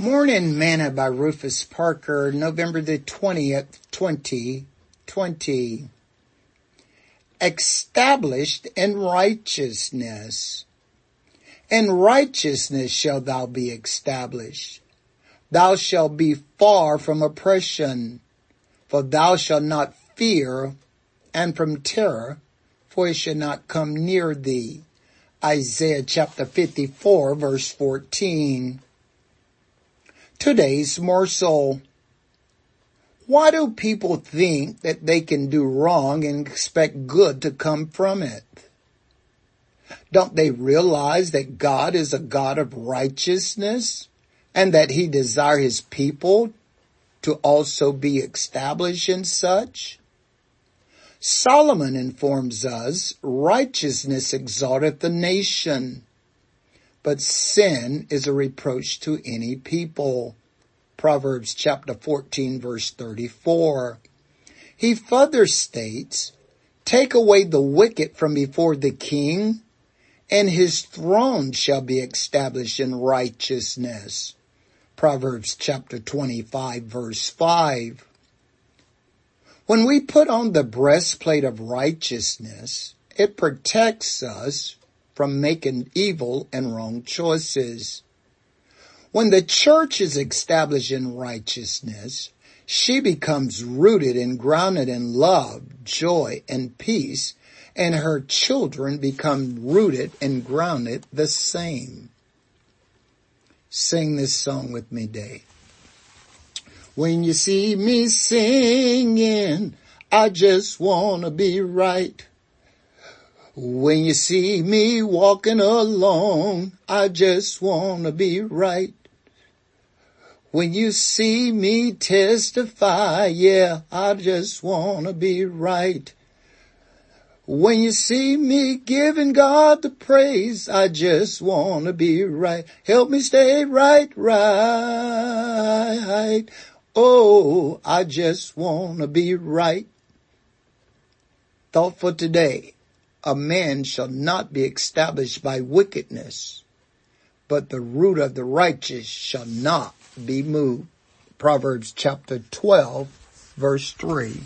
Morning Manna by Rufus Parker, November the 20th, 2020. Established in righteousness. In righteousness shall thou be established. Thou shalt be far from oppression, for thou shalt not fear, and from terror, for it shall not come near thee. Isaiah chapter 54 verse 14. Today's morsel. Why do people think that they can do wrong and expect good to come from it? Don't they realize that God is a God of righteousness and that he desires his people to also be established in such? Solomon informs us, righteousness exalteth the nation, but sin is a reproach to any people. Proverbs chapter 14 verse 34. He further states, take away the wicked from before the king and his throne shall be established in righteousness. Proverbs chapter 25 verse 5. When we put on the breastplate of righteousness, it protects us from making evil and wrong choices. When the church is established in righteousness, she becomes rooted and grounded in love, joy, and peace, and her children become rooted and grounded the same. Sing this song with me, Dave. When you see me singing, I just wanna be right. When you see me walking along, I just wanna be right. When you see me testify, yeah, I just wanna be right. When you see me giving God the praise, I just wanna be right. Help me stay right, right. Oh, I just wanna be right. Thought for today a man shall not be established by wickedness, but the root of the righteous shall not be moved. Proverbs chapter 12 verse 3.